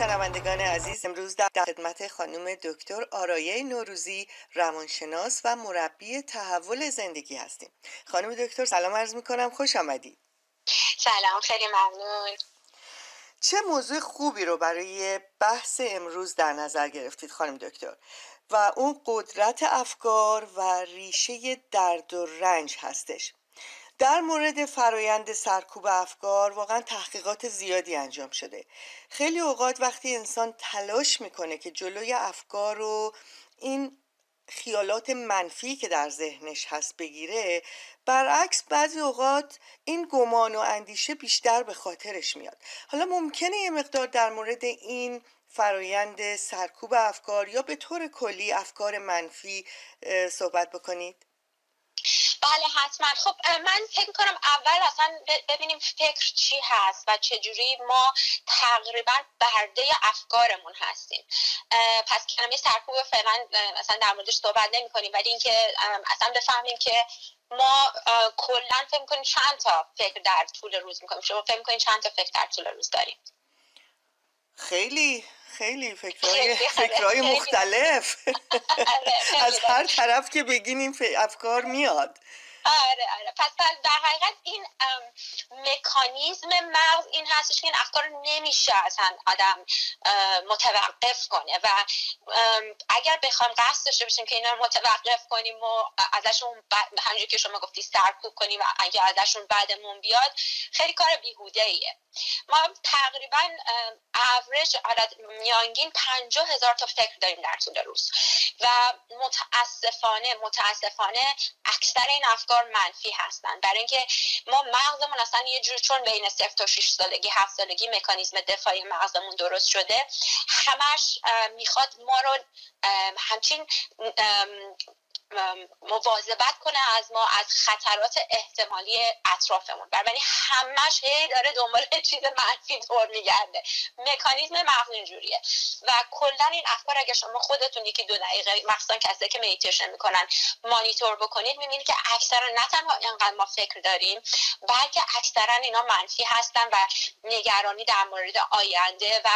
شنوندگان عزیز امروز در خدمت خانم دکتر آرایه نوروزی روانشناس و مربی تحول زندگی هستیم. خانم دکتر سلام عرض می کنم خوش آمدید سلام خیلی ممنون. چه موضوع خوبی رو برای بحث امروز در نظر گرفتید خانم دکتر؟ و اون قدرت افکار و ریشه درد و رنج هستش. در مورد فرایند سرکوب افکار واقعا تحقیقات زیادی انجام شده. خیلی اوقات وقتی انسان تلاش می‌کنه که جلوی افکار رو این خیالات منفی که در ذهنش هست بگیره برعکس بعضی اوقات این گمان و اندیشه بیشتر به خاطرش میاد. حالا ممکنه یه مقدار در مورد این فرایند سرکوب افکار یا به طور کلی افکار منفی صحبت بکنید؟ بله حتما. خب من فکر کنم اول اصلا ببینیم فکر چی هست و چجوری ما تقریبا برده افکارمون هستیم. پس کلمه سرکوب فعلا مثلا در موردش صحبت نمی کنیم ولی اینکه اصلا بفهمیم که ما کلا فکر کنیم چند تا فکر در طول روز می‌کنیم. شما فکر کنیم چند تا فکر در طول روز داریم؟ خیلی خیلی فکرهای, فکرهای مختلف. آره، از هر طرف که بگین این افکار میاد. آره آره. پس در حقیقت این مکانیزم مغز این هستش که این افکار نمیشه اصلا آدم متوقف کنه و اگر بخوام قصد داشته باشیم که اینا رو متوقف کنیم و ازشون همونجور که شما گفتی سرکوب کنیم و اگر ازشون بعدمون بیاد خیلی کار بیهوده ایه ما تقریبا اورج عدد میانگین پنجاه هزار تا فکر داریم در طول روز و متاسفانه متاسفانه اکثر این افکار منفی هستن. برای اینکه ما مغزمون اصلا یه جور چون بین صفر تا 6 سالگی هفت سالگی مکانیزم دفاعی مغزمون درست شده همش می‌خواد ما رو همچین مواظبت کنه از ما از خطرات احتمالی اطرافمون. بنابراین همش هی داره دنبال چیز منفی دور میگرده. مکانیزم مغز اینجوریه. و کلا این افکار اگر شما خودتون یکی دو دقیقه مخصوصا کسی که میتیشن می‌کنن مانیتور بکنید می‌بینید که اکثرا نه تنها اینقدر ما فکر داریم بلکه اکثرا اینا منفی هستن و نگرانی در مورد آینده و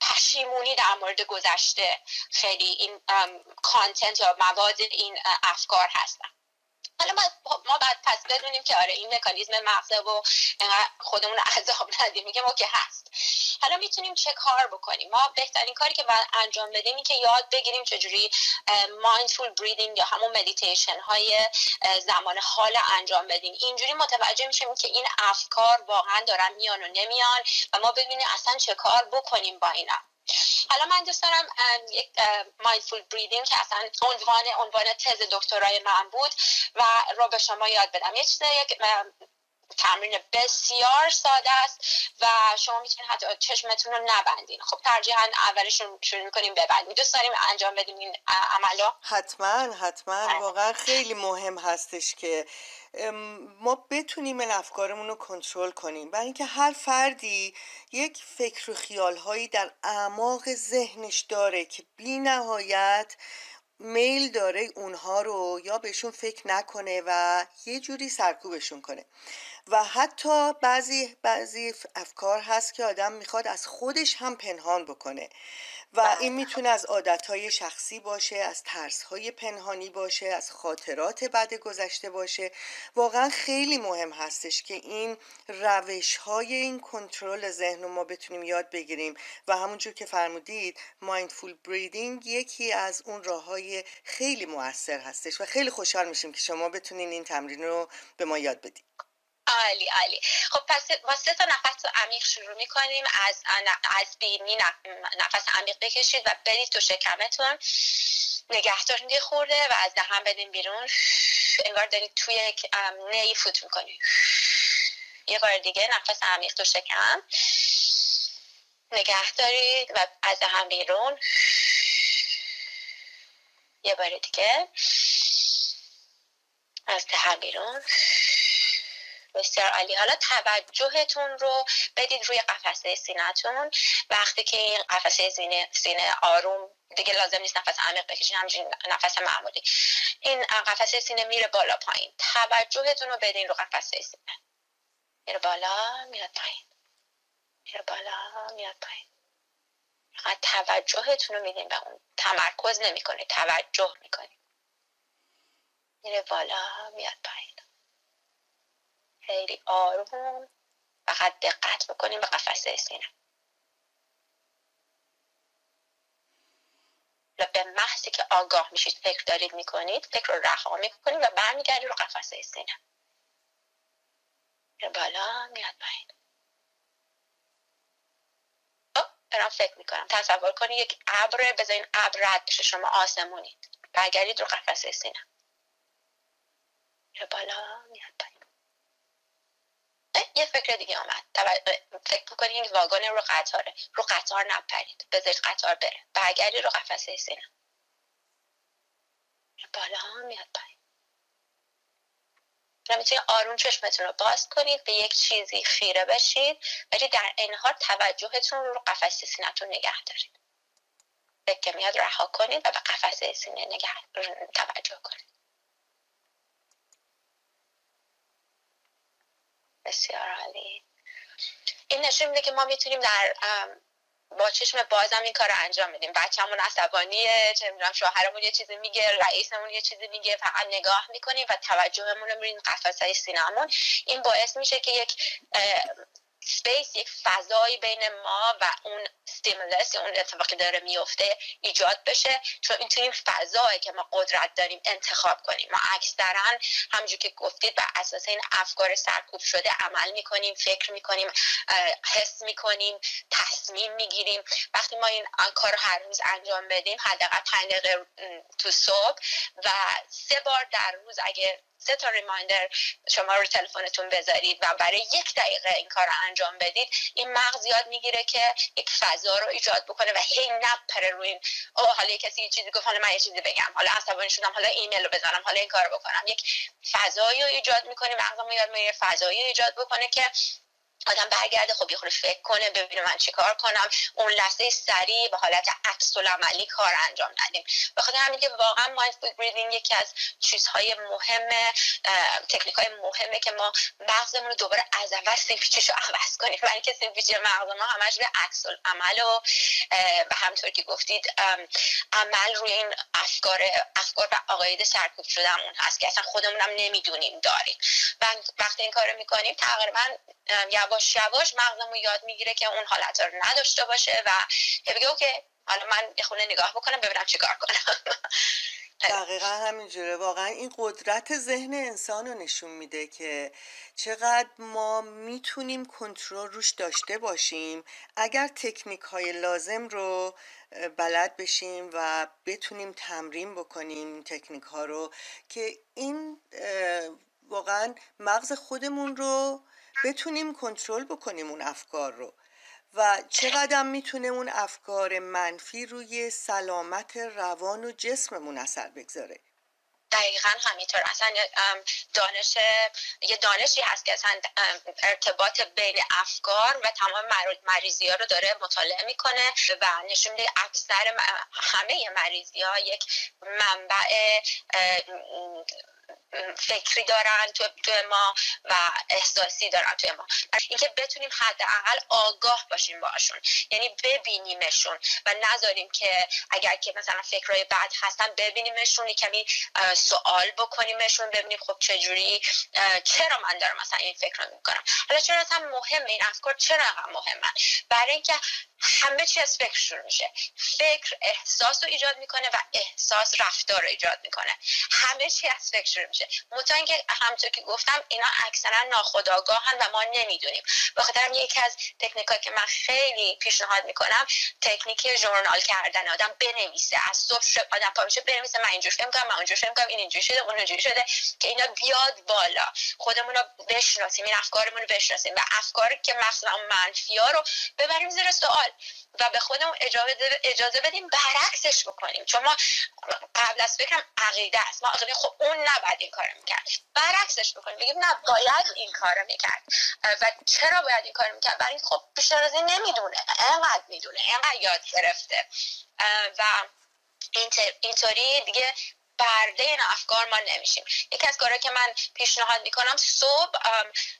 پشیمونی در مورد گذشته. خیلی این کانتنت مواد این افکار هستن. حالا ما, ما باید پس بدونیم که آره این مکانیزم مغزه و خودمون عذاب ندیم. میگه ما که هست. حالا می‌تونیم چه کار بکنیم؟ ما بهترین کاری که باید انجام بدیم این که یاد بگیریم چجوری mindful breathing یا همون مدیتیشن های زمان حال انجام بدیم. اینجوری متوجه میشیم که این افکار واقعا دارن میان و نمیان و ما ببینیم اصلا چه کار بکنیم با اینا. حالا من دوست دارم یک mindful breathing که اصلا عنوان عنوان تز دکترای من بود و رو به شما یاد بدم. یه چیز یک تمرین بسیار ساده است و شما می‌تونید حتی چشمتون رو نبندین. خب ترجیحا اولشون شروع می‌کنیم ببندیم. دوست داریم انجام بدیم این عملو؟ حتما حتما. بله. واقعا خیلی مهم هستش که ما بتونیم این افکارمون رو کنترل کنیم. برای اینکه هر فردی یک فکر و خیال در اعماق ذهنش داره که بی نهایت میل داره اونها رو یا بهشون فکر نکنه و یه جوری سرکوبشون کنه. و حتی بعضی بعضی افکار هست که آدم می‌خواد از خودش هم پنهان بکنه. و این می‌تونه از عادتهای شخصی باشه از ترسهای پنهانی باشه از خاطرات بد گذشته باشه. واقعا خیلی مهم هستش که این روش های این کنترل ذهن رو ما بتونیم یاد بگیریم. و همونجور که فرمودید مایندفول بریدینگ یکی از اون راه های خیلی موثر هستش و خیلی خوشحال میشیم که شما بتونین این تمرین رو به ما یاد بدید عالی عالی. خب پس با سه تا نفس عمیق شروع می‌کنیم از از بینی نفس عمیق بکشید و برید تو شکمتون. نگه دارید خورده و از دهن بدین بیرون. انگار دارید توی یک نی فوت می‌کنید. یه بار دیگه نفس عمیق تو شکم. نگه دارید و از دهن بیرون. یه بار دیگه. از دهن بیرون. بسیار عالی. حالا توجهتون رو بدید روی قفسه سینهتون. وقتی که این قفسه سینه, سینه آروم دیگه لازم نیست نفس عمیق بکشین همچین نفس معمولی. این قفسه سینه میره بالا پایین. توجهتون رو بدین رو قفسه سینه. میره بالا میره پایین. میره بالا میاد پایین. فقط توجهتون رو میدین به اون. تمرکز نمی‌کنه توجه می‌کنید. میره بالا میاد پایین. خیلی آروم. فقط دقت بکنیم به قفسه سینه به محضی که آگاه میشید فکر دارید می‌کنید فکر رو رها می‌کنید و برمیگردید رو قفسه سینه بالا میاد پایین. خب، دارم فکر می‌کنم. تصور کنید یک ابر بذارین ابر رد بشه شما آسمونید. برگردید رو قفسه سینه بالا میاد پایین. یه فکر دیگه آمد فکر می‌کنید این واگن رو قطاره. رو قطار نپرید. بذارید قطار بره. برگردید رو قفسه سینه. بالا میاد پایین. می‌تونید آروم چشمتون رو باز کنید به یک چیزی خیره بشید ولی در این حال توجهتون رو قفسه سینتون نگه دارید. فکر میاد رها کنید و به قفسه سینه نگه توجه کنید. بسیار عالی. این نشون میده که ما می‌تونیم در با چشم بازم این کار رو انجام بدیم. بچه‌مون عصبانیه چه می‌دونم شوهرمون یه چیزی میگه رئیسمون یه چیزی میگه فقط نگاه می‌کنیم و توجهمون رو میریم قفسه سینمون. این باعث میشه که یک space یک فضایی بین ما و اون stimulus اون اتفاقی داره میفته ایجاد بشه. چون این توی این فضایی که ما قدرت داریم انتخاب کنیم. ما اکثرا همونجور که گفتید بر اساس این افکار سرکوب شده عمل می‌کنیم فکر می‌کنیم حس می‌کنیم تصمیم می‌گیریم. وقتی ما این کار رو هر روز انجام بدیم حداقل پنج دقیقه تو صبح و سه بار در روز اگه سه تا ریمایندر شما رو تلفنتون بذارید و برای یک دقیقه این کار رو انجام بدید این مغز یاد می‌گیره که یک فضا رو ایجاد بکنه و هی نپره روی این او حالا کسی یه چیزی گفت حالا من یه چیزی بگم حالا عصبانی شدم حالا ایمیل رو بزنم حالا این کار رو بکنم. یک فضایی رو ایجاد می‌کنه مغزم یاد می‌گیره فضایی ایجاد بکنه که آدم برگرده خب یه خود فکر کنه ببینه من چیکار کنم. اون لحظه سریع به حالت عکس عملی کار انجام ندیم. به خاطر همین که واقعا مایندفول بریدینگ یکی از چیزهای مهم تکنیک های مهمه که ما مغزمون رو دوباره از اول سیمپیچش رو عوض کنیم. برای اینکه سیمپیچ مغز ما همش به عکس عمل و به همطور که گفتید عمل روی این افکار افکار و عقاید سرکوب شدهمون هست که اصلا خودمونم نمی‌دونیم داریم. وقتی این کارو می‌کنیم تقریبا یواش یواش مغزمون یاد می‌گیره که اون حالت رو نداشته باشه و بگه اوکی حالا من یه خونه نگاه بکنم ببینم چیکار کنم. دقیقا همینجوره. واقعا این قدرت ذهن انسان رو نشون میده که چقدر ما می‌تونیم کنترل روش داشته باشیم. اگر تکنیک های لازم رو بلد بشیم و بتونیم تمرین بکنیم تکنیک ها رو که این واقعا مغز خودمون رو بتونیم کنترل بکنیم اون افکار رو. و چقدر می‌تونه اون افکار منفی روی سلامت روان و جسممون اثر بگذاره؟ دقیقا همینطور. اصلا دانش یه دانشی هست که اصلا ارتباط بین افکار و تمام مریضی ها رو داره مطالعه می‌کنه و نشون میده اکثر همه مریضی ها یک منبع فکری دارن تو, تو ما و احساسی دارن توی ما. اینکه بتونیم حداقل آگاه باشیم باشون یعنی ببینیمشون و نذاریم که اگر که مثلا فکرهای بد هستن ببینیمشون کمی سوال بکنیمشون ببینیم خب چجوری چرا من دارم مثلا این فکر رو می‌کنم. حالا چرا اصلا مهمه این افکار؟ چرا مهمه برای اینکه همه چی از فکر شروع میشه. فکر احساس رو ایجاد می‌کنه و احساس رفتار رو ایجاد می‌کنه. همه چی از فکر شروع میشه. مطمئن اینکه همونطور که گفتم اینا اکثرا ناخودآگاهن و ما نمی‌دونیم. به خاطر یکی از تکنیکایی که من خیلی پیشنهاد می‌کنم تکنیک ژورنال کردن. آدم بنویسه از صبح آدم پا میشه بنویسه من اینجوری فکر می‌کنم من اونجوری فکر می‌کنم این اینجوری شده اون اینجوری شده که اینا بیاد بالا. خودمون رو بشناسیم این افکارمون رو بشناسیم و افکاری که مثلا منفی ها رو ببریم زیر سوال. و به خودمون اجازه اجازه بدیم برعکسش بکنیم. چون ما قبل از فکرم عقیده است. ما عقیده خب اون نباید این کارو می‌کرد. برعکسش بکنیم. بگیم نه باید این کارو می‌کرد. و چرا باید این کارو می‌کرد؟ برای خب بیشتر از این نمی‌دونه. انقدر می‌دونه. انقدر یاد گرفته. و اینطوری دیگه برده این افکار ما نمیشیم. یکی از کارهایی که من پیشنهاد می‌کنم صبح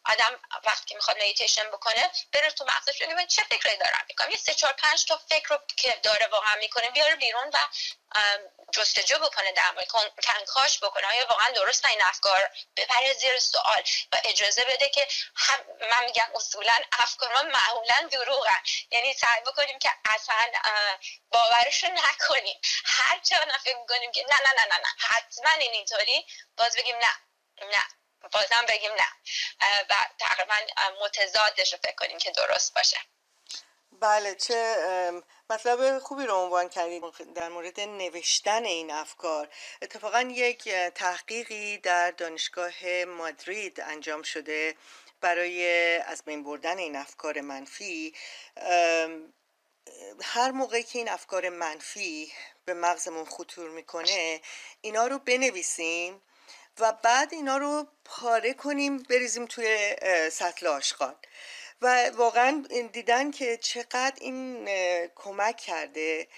آدم وقتی می‌خواد مدیتیشن بکنه بره تو مغزش ببینه چه فکری دارم می‌کنم. یه سه چهار پنج تا فکر رو که داره واقعا می‌کنه بیاره بیرون و جستجو بکنه در مورد کنکاش بکنه. آیا واقعا درست این افکار؟ ببره زیر سوال و اجازه بده که هم من میگم اصولا افکار ما معمولا دروغن. یعنی سعی بکنیم که اصلا باورشون نکنیم. هر چه فکر می‌کنیم که نه نه نه نه نه حتما این اینطوری باز بگیم نه نه بازم بگیم نه. و تقریبا متضادش رو فکر کنیم که درست باشه. بله چه مطلب خوبی رو عنوان کردید در مورد نوشتن این افکار. اتفاقا یک تحقیقی در دانشگاه مادرید انجام شده برای از بین بردن این افکار منفی. هر موقعی که این افکار منفی به مغزمون خطور می‌کنه اینا رو بنویسیم و بعد اینا رو پاره کنیم بریزیم توی سطل آشغال. و واقعا دیدن که چقدر این کمک کرده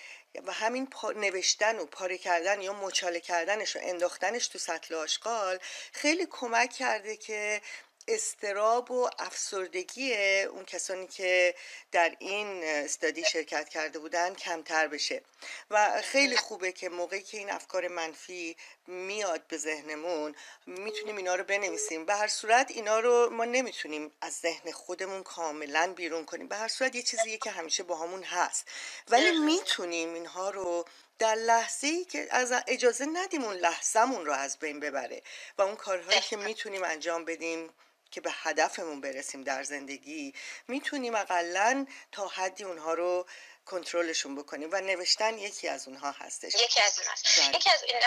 و همین نوشتن و پاره کردن یا مچاله کردنش و انداختنش تو سطل آشغال خیلی کمک کرده که استراب و افسردگی اون کسانی که در این استادی شرکت کرده بودن کمتر بشه. و خیلی خوبه که موقعی که این افکار منفی میاد به ذهنمون می‌تونیم اینا رو بنویسیم. به هر صورت اینا رو ما نمی‌تونیم از ذهن خودمون کاملا بیرون کنیم. به هر صورت یه چیزیه که همیشه با همون هست. ولی می‌تونیم اینها رو در لحظه ای که از اجازه ندیم اون لحظهمون رو از بین ببره و اون کارهایی که می‌تونیم انجام بدیم که به هدفمون برسیم در زندگی می‌تونیم اقلا تا حدی اونها رو کنترلشون بکنیم و نوشتن یکی از اونها هستش. یکی از اون هست. بله. یکی از این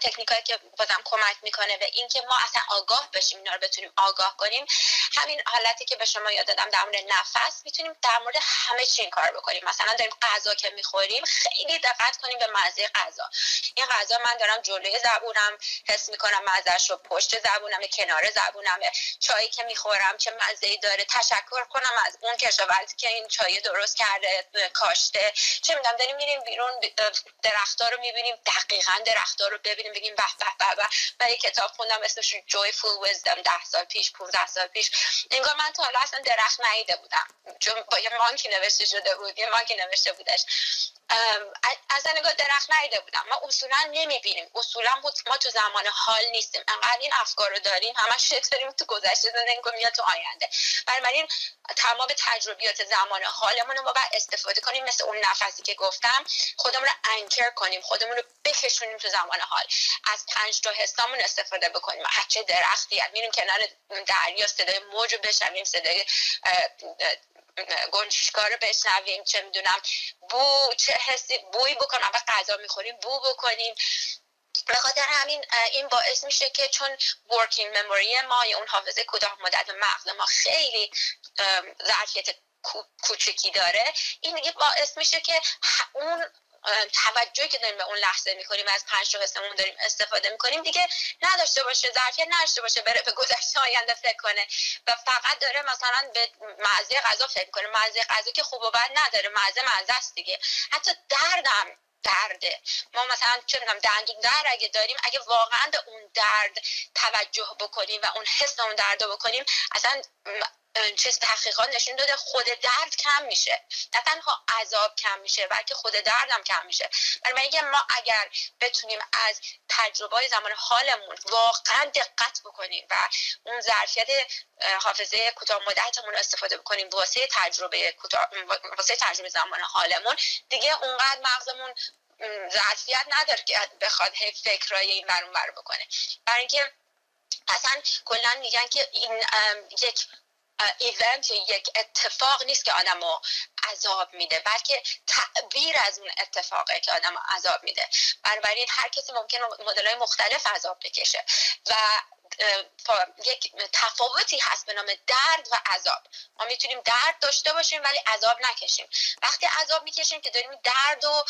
تکنیک که بازم کمک می‌کنه به اینکه ما اصلا آگاه بشیم اینا رو بتونیم آگاه کنیم همین حالتی که به شما یاد دادم در مورد نفس می‌تونیم در مورد همه چی این کار بکنیم. مثلا داریم غذا که می‌خوریم خیلی دقت کنیم به مزه غذا. این غذا من دارم جلوی زبونم حس می‌کنم مزهش رو پشت زبونم کنار زبونم چایی که می‌خورم چه مزه داره تشکر کنم از اون کشاورزی که این چای درست کرده داشته. چه می‌دونم داریم میریم بیرون درختها رو می‌بینیم دقیقا درختها رو ببینیم بگیم به به به من یک کتاب خوندم اسمش Joyful Wisdom ده سال پیش 15 سال پیش. انگار من تا حالا اصلا درخت ندیده بودم. چون با یه مانکی نوشته شده بود یه مانکی نوشته بودش. از نگاه درخت نیده بودم. ما اصولا نمی‌بینیم. اصولا ما تو زمان حال نیستیم. انقدر این افکار رو داریم همش شکل داریم تو گذشته زندگی کنیم یا تو آینده. بنابراین تمام تجربیات زمان حالمون رو ما باید استفاده کنیم. مثل اون نفسی که گفتم خودمون رو انکر کنیم خودمون رو بکشونیم تو زمان حال. از پنج تا حسامون استفاده بکنیم. هرچه درختی میریم کنار دریا صدای موج رو بشنویم صدای گنجشکا رو بشنویم چه می‌دونم بو چه حسی بوی بکنیم اول غذا می‌خوریم بو بکنیم. به خاطر همین این باعث میشه که چون ورکینگ مموری ما یا اون حافظه کوتاه مدت مغز ما خیلی ظرفیت کوچکی داره این دیگه باعث میشه که اون توجهی که داریم به اون لحظه می‌کنیم از پنج حسمون داریم استفاده می‌کنیم دیگه نداشته باشه ظرفیت نداشته باشه بره به گذشته آینده فکر کنه. و فقط داره مثلا به مزه غذا فکر کنه مزه غذا که خوب و بد نداره مزه مزه است دیگه. حتی دردم درده. ما مثلا چه می‌دونم دندون درد اگه داریم اگه واقعا به اون درد توجه بکنیم و اون حس اون درد بکنیم اصلا چیز تحقیقات نشون داده خود درد کم میشه. نه تنها عذاب کم میشه بلکه خود دردم کم میشه. برای ما اگر بتونیم از تجربه زمان حالمون واقعا دقت بکنیم و اون ظرفیت حافظه کوتاه مدتمون استفاده بکنیم واسه تجربه واسه تجربه زمان حالمون دیگه اونقدر مغزمون ظرفیت نداره که بخواد هی فکرای این برون بر بکنه. برای اینکه اصلا کلا میگن که این یک ایونت یک اتفاق نیست که آدم رو عذاب میده بلکه تعبیر از اون اتفاقه که آدم عذاب میده. بنابراین هر کسی ممکن مدل های مختلف عذاب بکشه. و یک تفاوتی هست به نام درد و عذاب. ما می‌تونیم درد داشته باشیم ولی عذاب نکشیم. وقتی عذاب می‌کشیم که داریم درد و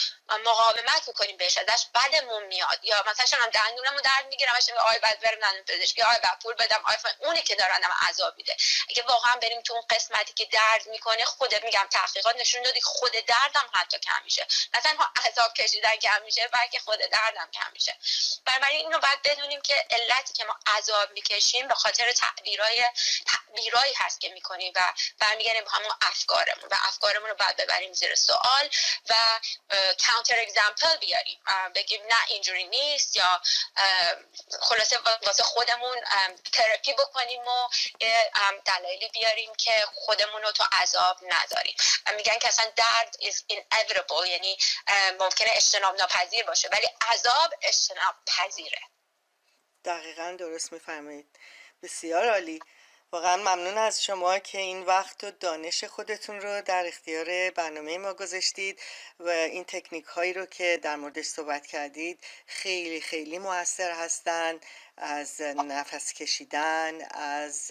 مقاومت می‌کنیم بهش ازش بدمون میاد. یا مثلا هم دندونمو درد می‌گیرم اشم آی بعد برم دندون پزشکی آی بعد پول بدم آی اونی که دارن عذاب میده. اگه واقعا بریم تو اون قسمتی که درد می‌کنه خودت میگم تحقیقات نشون دادی خود دردم حتی کم میشه. نه تنها عذاب کشیدن کم میشه بلکه خود دردم کم میشه. بنابراین اینو باید بدونیم که علتی که ما عذاب می‌کشیم به خاطر تعبیرای تعبیرایی هست که می‌کنیم و برمیگردیم به همون افکارمون و افکارمون رو باید ببریم زیر سوال و کانتر اگزمپل بیاریم. بگیم نه اینجوری نیست یا خلاصه واسه خودمون تراپی بکنیم و دلایلی بیاریم که خودمون رو تو عذاب نذاریم و میگن که اصلا درد is inevitable یعنی ممکنه اجتناب ناپذیر باشه ولی عذاب اجتناب پذیره دقیقا درست میفرمایید. بسیار عالی. واقعا ممنون از شما که این وقت و دانش خودتون رو در اختیار برنامه ما گذاشتید و این تکنیک هایی رو که در موردش صحبت کردید خیلی خیلی موثر هستند از نفس کشیدن از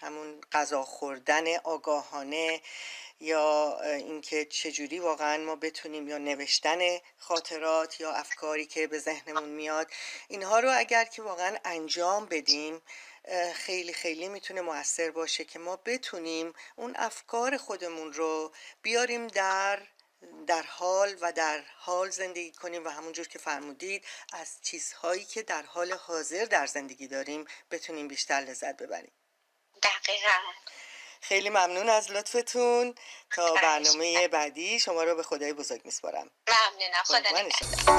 همون غذا خوردن آگاهانه. یا اینکه چجوری واقعا ما بتونیم یا نوشتن خاطرات یا افکاری که به ذهنمون میاد اینها رو اگر که واقعا انجام بدیم خیلی خیلی می‌تونه موثر باشه که ما بتونیم اون افکار خودمون رو بیاریم در در حال و در حال زندگی کنیم و همونجور که فرمودید از چیزهایی که در حال حاضر در زندگی داریم بتونیم بیشتر لذت ببریم. دقیقا. خیلی ممنون از لطفتون. تا برنامه بعدی شما رو به خدای بزرگ میسپارم. ممنونم. خدا نگهدار.